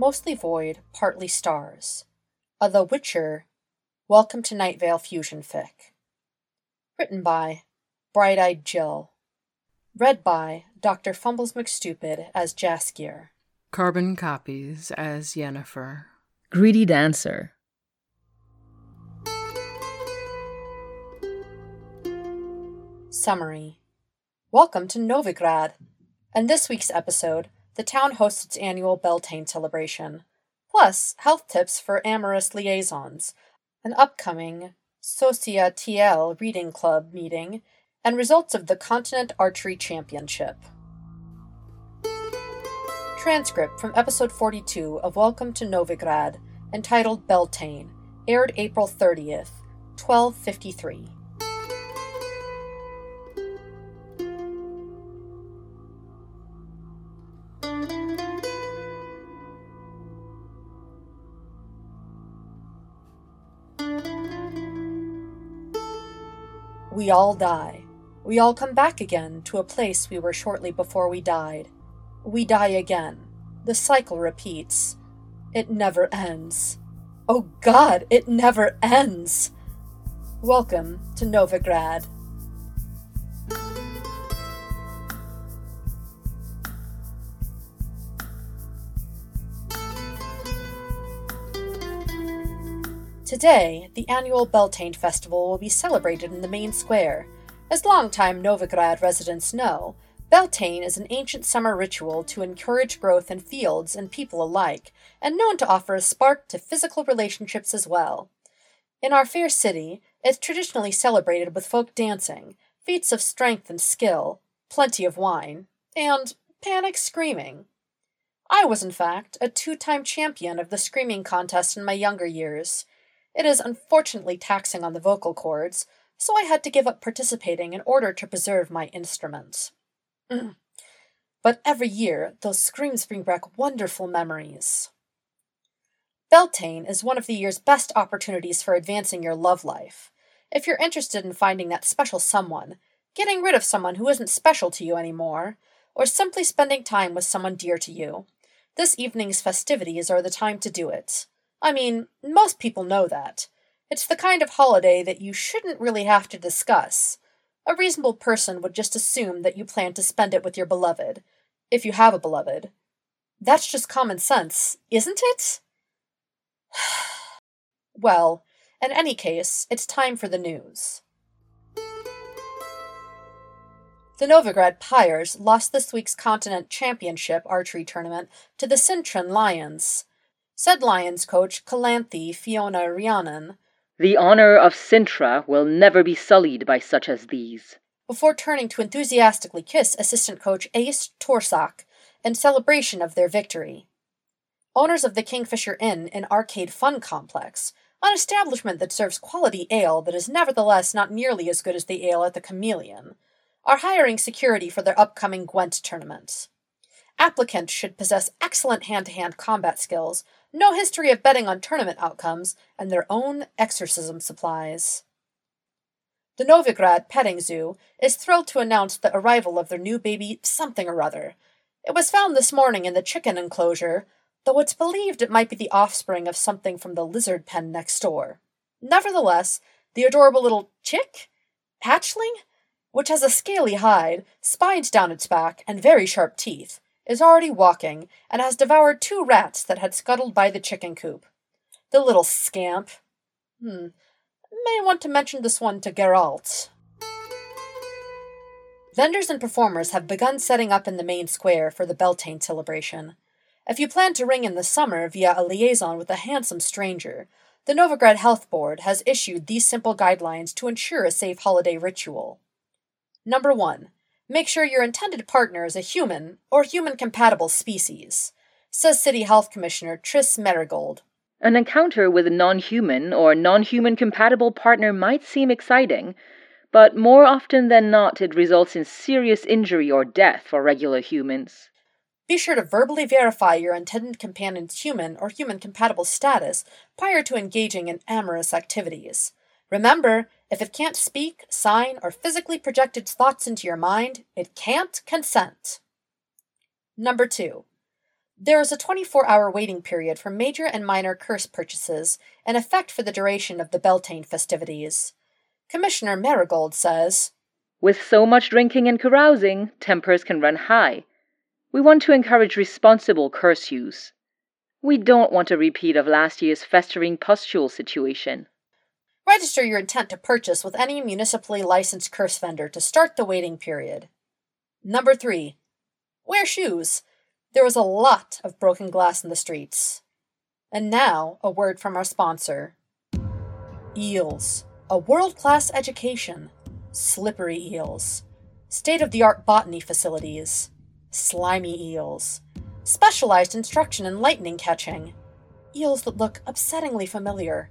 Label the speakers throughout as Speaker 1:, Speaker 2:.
Speaker 1: Mostly Void, Partly Stars. A The Witcher, Welcome to Night Vale Fusion Fic. Written by Bright Eyed Jill. Read by Dr. Fumbles McStupid as Jaskier.
Speaker 2: Carbon copies as Yennefer.
Speaker 3: Greedy Dancer.
Speaker 1: Summary Welcome to Novigrad. In this week's episode, the town hosts its annual Beltane celebration, plus health tips for amorous liaisons, an upcoming Scoia'tael Reading Club meeting, and results of the Continent Archery Championship. Transcript from episode 42 of Welcome to Novigrad, entitled Beltane, aired April 30th, 1253. We all die. We all come back again to a place we were shortly before we died. We die again. The cycle repeats. It never ends. Oh God, it never ends! Welcome to Novigrad. Today, the annual Beltane Festival will be celebrated in the main square. As longtime Novigrad residents know, Beltane is an ancient summer ritual to encourage growth in fields and people alike, and known to offer a spark to physical relationships as well. In our fair city, it's traditionally celebrated with folk dancing, feats of strength and skill, plenty of wine, and panic screaming. I was, in fact, a two time champion of the screaming contest in my younger years. It is unfortunately taxing on the vocal cords, so I had to give up participating in order to preserve my instrument. Mm. but every year, those screams bring back wonderful memories. Beltane is one of the year's best opportunities for advancing your love life. If you're interested in finding that special someone, getting rid of someone who isn't special to you anymore, or simply spending time with someone dear to you, this evening's festivities are the time to do it. I mean, most people know that. It's the kind of holiday that you shouldn't really have to discuss. A reasonable person would just assume that you plan to spend it with your beloved, if you have a beloved. That's just common sense, isn't it? well, in any case, it's time for the news. The Novigrad Pyres lost this week's Continent Championship archery tournament to the Cintran Lions said Lions coach Calanthe Fiona Riannon.
Speaker 4: The honor of Cintra will never be sullied by such as these.
Speaker 1: Before turning to enthusiastically kiss assistant coach Eist Tuirseach in celebration of their victory. Owners of the Kingfisher Inn and Arcade Fun Complex, an establishment that serves quality ale that is nevertheless not nearly as good as the ale at the Chameleon, are hiring security for their upcoming Gwent tournament. Applicants should possess excellent hand to hand combat skills no history of betting on tournament outcomes, and their own exorcism supplies. The Novigrad Petting Zoo is thrilled to announce the arrival of their new baby something or other. It was found this morning in the chicken enclosure, though it's believed it might be the offspring of something from the lizard pen next door. Nevertheless, the adorable little chick? Hatchling? Which has a scaly hide, spines down its back, and very sharp teeth, is already walking and has devoured two rats that had scuttled by the chicken coop. The little scamp. Hmm. May want to mention this one to Geralt. Vendors and performers have begun setting up in the main square for the Beltane celebration. If you plan to ring in the summer via a liaison with a handsome stranger, the Novigrad Health Board has issued these simple guidelines to ensure a safe holiday ritual. Number one, Make sure your intended partner is a human or human compatible species, says City Health Commissioner Triss Merigold.
Speaker 4: An encounter with a non human or non human compatible partner might seem exciting, but more often than not it results in serious injury or death for regular humans.
Speaker 1: Be sure to verbally verify your intended companion's human or human compatible status prior to engaging in amorous activities. Remember, if it can't speak, sign, or physically project its thoughts into your mind, it can't consent. Number two, There is a 24 hour waiting period for major and minor curse purchases, in effect for the duration of the Beltane festivities. Commissioner Merigold says
Speaker 4: With so much drinking and carousing, tempers can run high. We want to encourage responsible curse use. We don't want a repeat of last year's festering pustule situation.
Speaker 1: Register your intent to purchase with any municipally licensed curse vendor to start the waiting period. Number 3. Wear shoes. There is a lot of broken glass in the streets. And now, a word from our sponsor Eels, a world class education, slippery eels, state of the art botany facilities, slimy eels, specialized instruction in lightning catching, eels that look upsettingly familiar,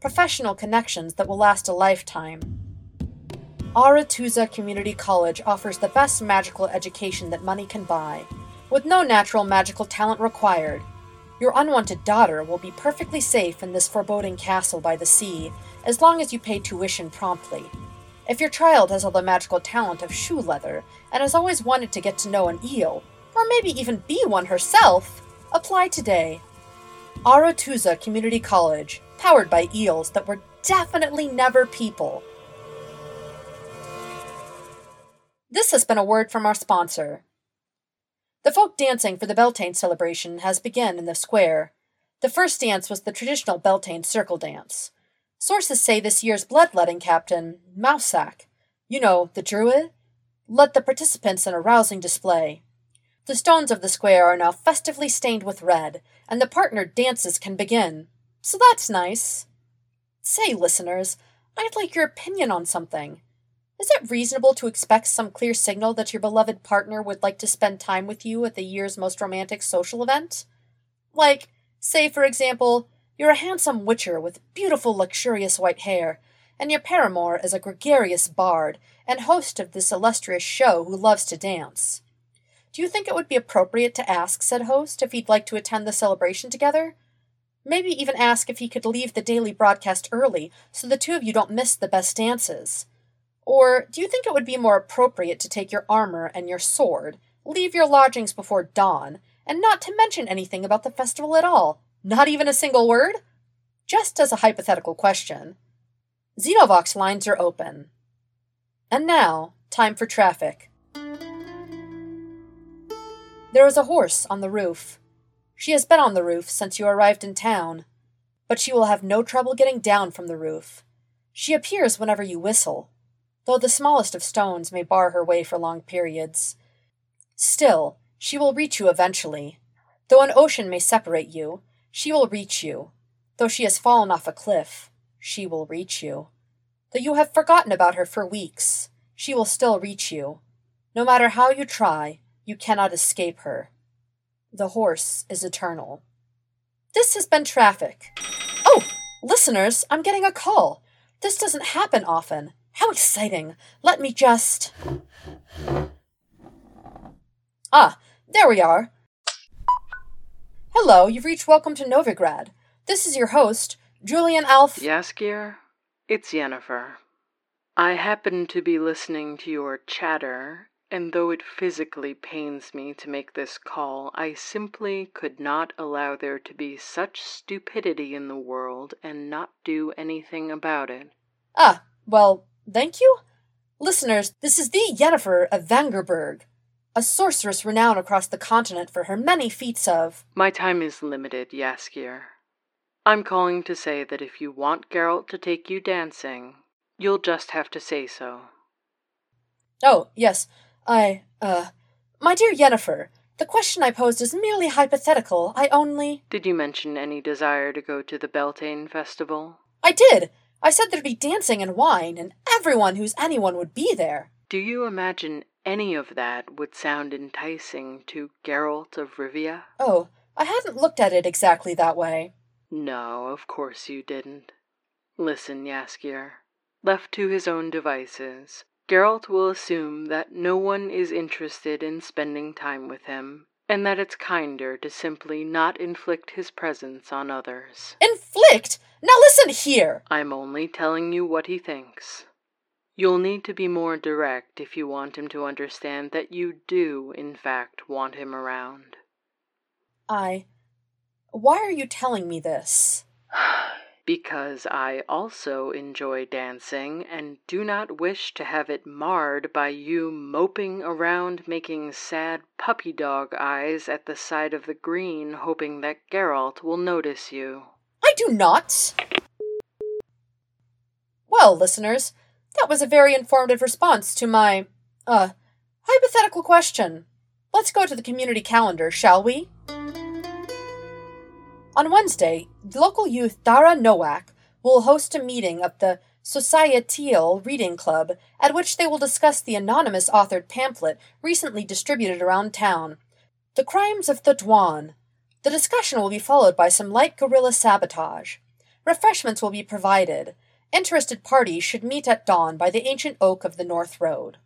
Speaker 1: professional connections that will last a lifetime. Aretuza Community College offers the best magical education that money can buy, with no natural magical talent required. Your unwanted daughter will be perfectly safe in this foreboding castle by the sea as long as you pay tuition promptly. If your child has all the magical talent of shoe leather and has always wanted to get to know an eel, or maybe even be one herself, apply today. Aretuza Community College, powered by eels that were definitely never people. This has been a word from our sponsor. The folk dancing for the Beltane celebration has begun in the square. The first dance was the traditional Beltane circle dance. Sources say this year's bloodletting captain, Mousesack, you know, the druid, led the participants in a rousing display. The stones of the square are now festively stained with red, and the partnered dances can begin. So that's nice. Say, listeners, I'd like your opinion on something. Is it reasonable to expect some clear signal that your beloved partner would like to spend time with you at the year's most romantic social event? Like, say, for example, you're a handsome witcher with beautiful, luxurious white hair, and your paramour is a gregarious bard and host of this illustrious show who loves to dance. Do you think it would be appropriate to ask said host if he'd like to attend the celebration together? Maybe even ask if he could leave the daily broadcast early so the two of you don't miss the best dances. Or do you think it would be more appropriate to take your armor and your sword, leave your lodgings before dawn, and not to mention anything about the festival at all? Not even a single word? Just as a hypothetical question. Xenovox lines are open. And now, time for traffic. There is a horse on the roof. She has been on the roof since you arrived in town, but she will have no trouble getting down from the roof. She appears whenever you whistle, though the smallest of stones may bar her way for long periods. Still, she will reach you eventually. Though an ocean may separate you, she will reach you. Though she has fallen off a cliff, she will reach you. Though you have forgotten about her for weeks, she will still reach you. No matter how you try, you cannot escape her. The horse is eternal. This has been traffic. Oh, listeners, I'm getting a call. This doesn't happen often. How exciting! Let me just. Ah, there we are. Hello, you've reached Welcome to Novigrad. This is your host, Julian Alf.
Speaker 2: Jaskier, it's Yennefer. I happen to be listening to your chatter and though it physically pains me to make this call, I simply could not allow there to be such stupidity in the world and not do anything about it.
Speaker 1: Ah, well, thank you. Listeners, this is the Yennefer of Vengerberg, a sorceress renowned across the continent for her many feats of.
Speaker 2: My time is limited, Jaskier. I'm calling to say that if you want Geralt to take you dancing, you'll just have to say so.
Speaker 1: Oh, yes. I, uh, my dear Yennefer, the question I posed is merely hypothetical. I only.
Speaker 2: Did you mention any desire to go to the Beltane festival?
Speaker 1: I did! I said there'd be dancing and wine, and everyone who's anyone would be there.
Speaker 2: Do you imagine any of that would sound enticing to Geralt of Rivia?
Speaker 1: Oh, I hadn't looked at it exactly that way.
Speaker 2: No, of course you didn't. Listen, Jaskier. Left to his own devices, Geralt will assume that no one is interested in spending time with him, and that it's kinder to simply not inflict his presence on others.
Speaker 1: Inflict? Now listen here!
Speaker 2: I'm only telling you what he thinks. You'll need to be more direct if you want him to understand that you do, in fact, want him around.
Speaker 1: I. Why are you telling me this?
Speaker 2: Because I also enjoy dancing and do not wish to have it marred by you moping around making sad puppy dog eyes at the side of the green, hoping that Geralt will notice you.
Speaker 1: I do not! Well, listeners, that was a very informative response to my, uh, hypothetical question. Let's go to the community calendar, shall we? On Wednesday, local youth Dara Nowak will host a meeting of the Scoia'tael Reading Club at which they will discuss the anonymous authored pamphlet recently distributed around town, The Crimes of the Dh'oine. The discussion will be followed by some light guerrilla sabotage. Refreshments will be provided. Interested parties should meet at dawn by the ancient oak of the North Road.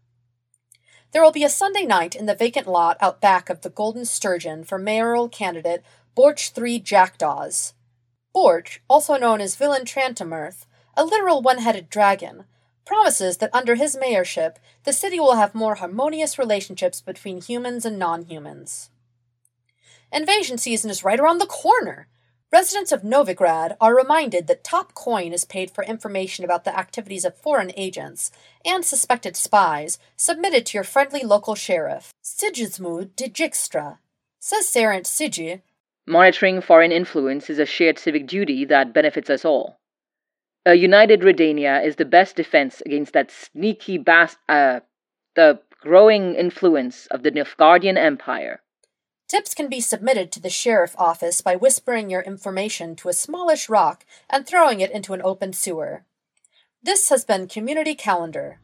Speaker 1: There will be a Sunday night in the vacant lot out back of the Golden Sturgeon for mayoral candidate Borch Three Jackdaws. Borch, also known as Villentretenmerth, a literal one headed dragon, promises that under his mayorship the city will have more harmonious relationships between humans and non humans. Invasion season is right around the corner. Residents of Novigrad are reminded that top coin is paid for information about the activities of foreign agents and suspected spies submitted to your friendly local sheriff, Sigismund de Dijkstra. Says Serent Sigi,
Speaker 4: Monitoring foreign influence is a shared civic duty that benefits us all. A united Redania is the best defense against that sneaky bast uh the growing influence of the Nilfgaardian Empire.
Speaker 1: Tips can be submitted to the sheriff office by whispering your information to a smallish rock and throwing it into an open sewer. This has been Community Calendar.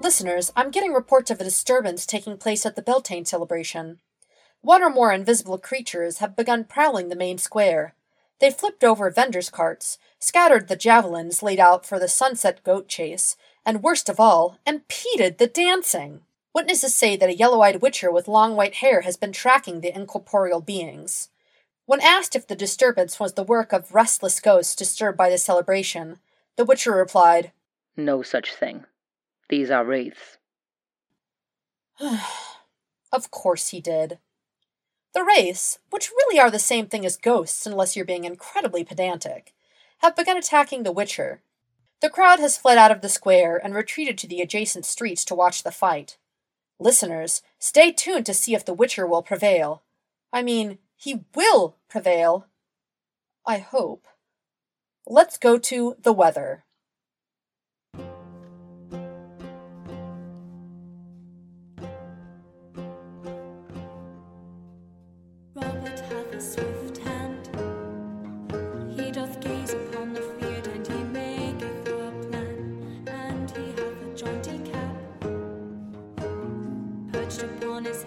Speaker 1: Listeners, I'm getting reports of a disturbance taking place at the Beltane celebration. One or more invisible creatures have begun prowling the main square. They flipped over vendors' carts, scattered the javelins laid out for the sunset goat chase, and worst of all, impeded the dancing. Witnesses say that a yellow eyed witcher with long white hair has been tracking the incorporeal beings. When asked if the disturbance was the work of restless ghosts disturbed by the celebration, the witcher replied,
Speaker 4: No such thing. These are wraiths.
Speaker 1: Of course he did. The race, which really are the same thing as ghosts unless you're being incredibly pedantic, have begun attacking the Witcher. The crowd has fled out of the square and retreated to the adjacent streets to watch the fight. Listeners, stay tuned to see if the Witcher will prevail. I mean, he will prevail. I hope. Let's go to the weather.
Speaker 5: Head, is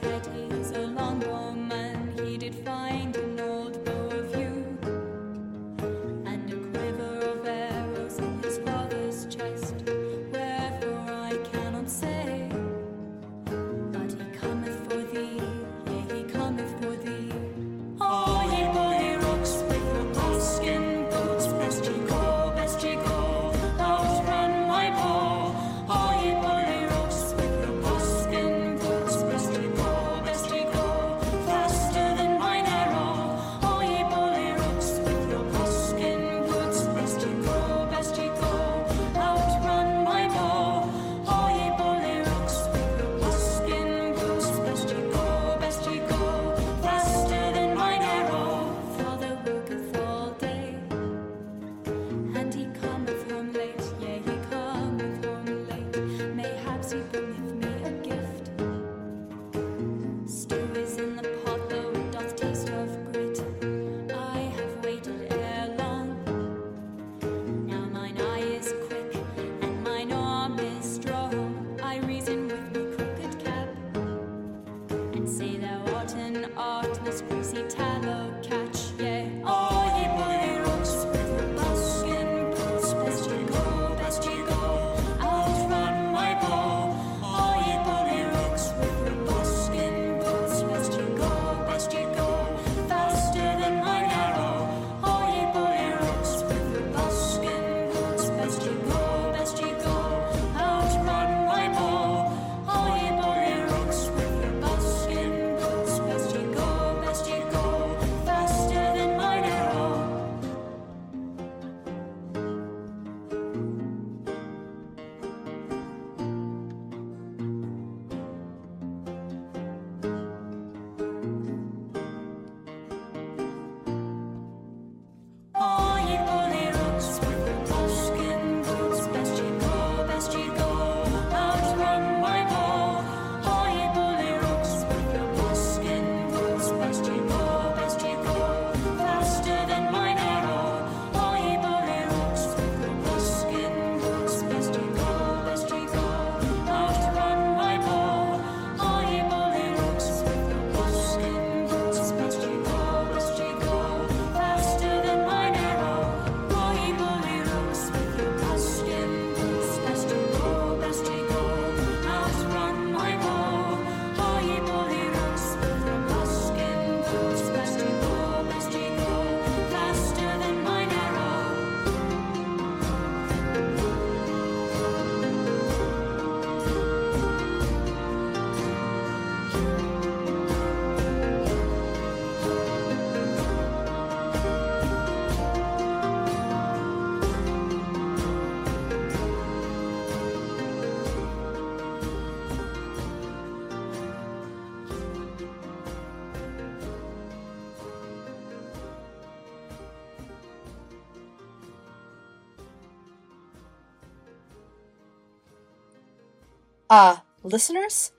Speaker 1: listeners?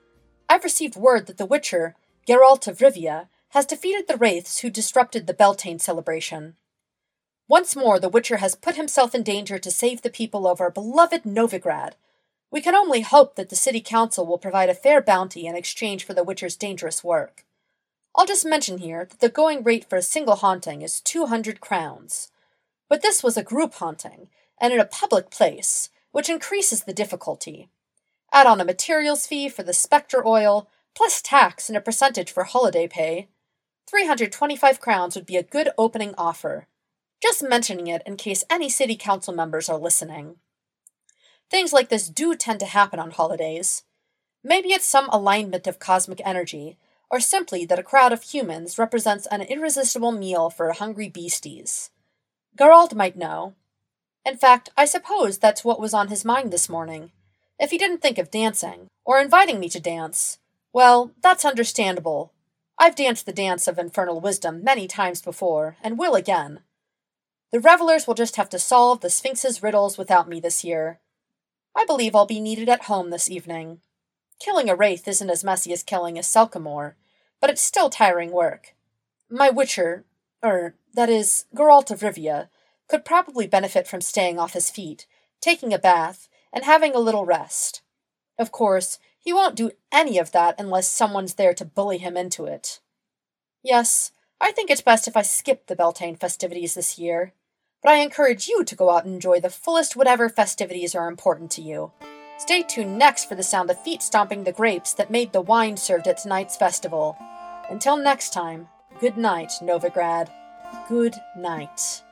Speaker 1: I've received word that the Witcher, Geralt of Rivia, has defeated the wraiths who disrupted the Beltane celebration. Once more, the Witcher has put himself in danger to save the people of our beloved Novigrad. We can only hope that the City Council will provide a fair bounty in exchange for the Witcher's dangerous work. I'll just mention here that the going rate for a single haunting is 200 crowns. But this was a group haunting, and in a public place, which increases the difficulty. Add on a materials fee for the spectre oil, plus tax and a percentage for holiday pay. 325 crowns would be a good opening offer. Just mentioning it in case any city council members are listening. Things like this do tend to happen on holidays. Maybe it's some alignment of cosmic energy, or simply that a crowd of humans represents an irresistible meal for hungry beasties. Geralt might know. In fact, I suppose that's what was on his mind this morning. If he didn't think of dancing, or inviting me to dance, well, that's understandable. I've danced the dance of infernal wisdom many times before, and will again. The revelers will just have to solve the Sphinx's riddles without me this year. I believe I'll be needed at home this evening. Killing a wraith isn't as messy as killing a Selkimore, but it's still tiring work. My witcher, er, that is, Geralt of Rivia, could probably benefit from staying off his feet, taking a bath, and having a little rest. Of course, he won't do any of that unless someone's there to bully him into it. Yes, I think it's best if I skip the Beltane festivities this year, but I encourage you to go out and enjoy the fullest whatever festivities are important to you. Stay tuned next for the sound of feet stomping the grapes that made the wine served at tonight's festival. Until next time, good night, Novigrad. Good night.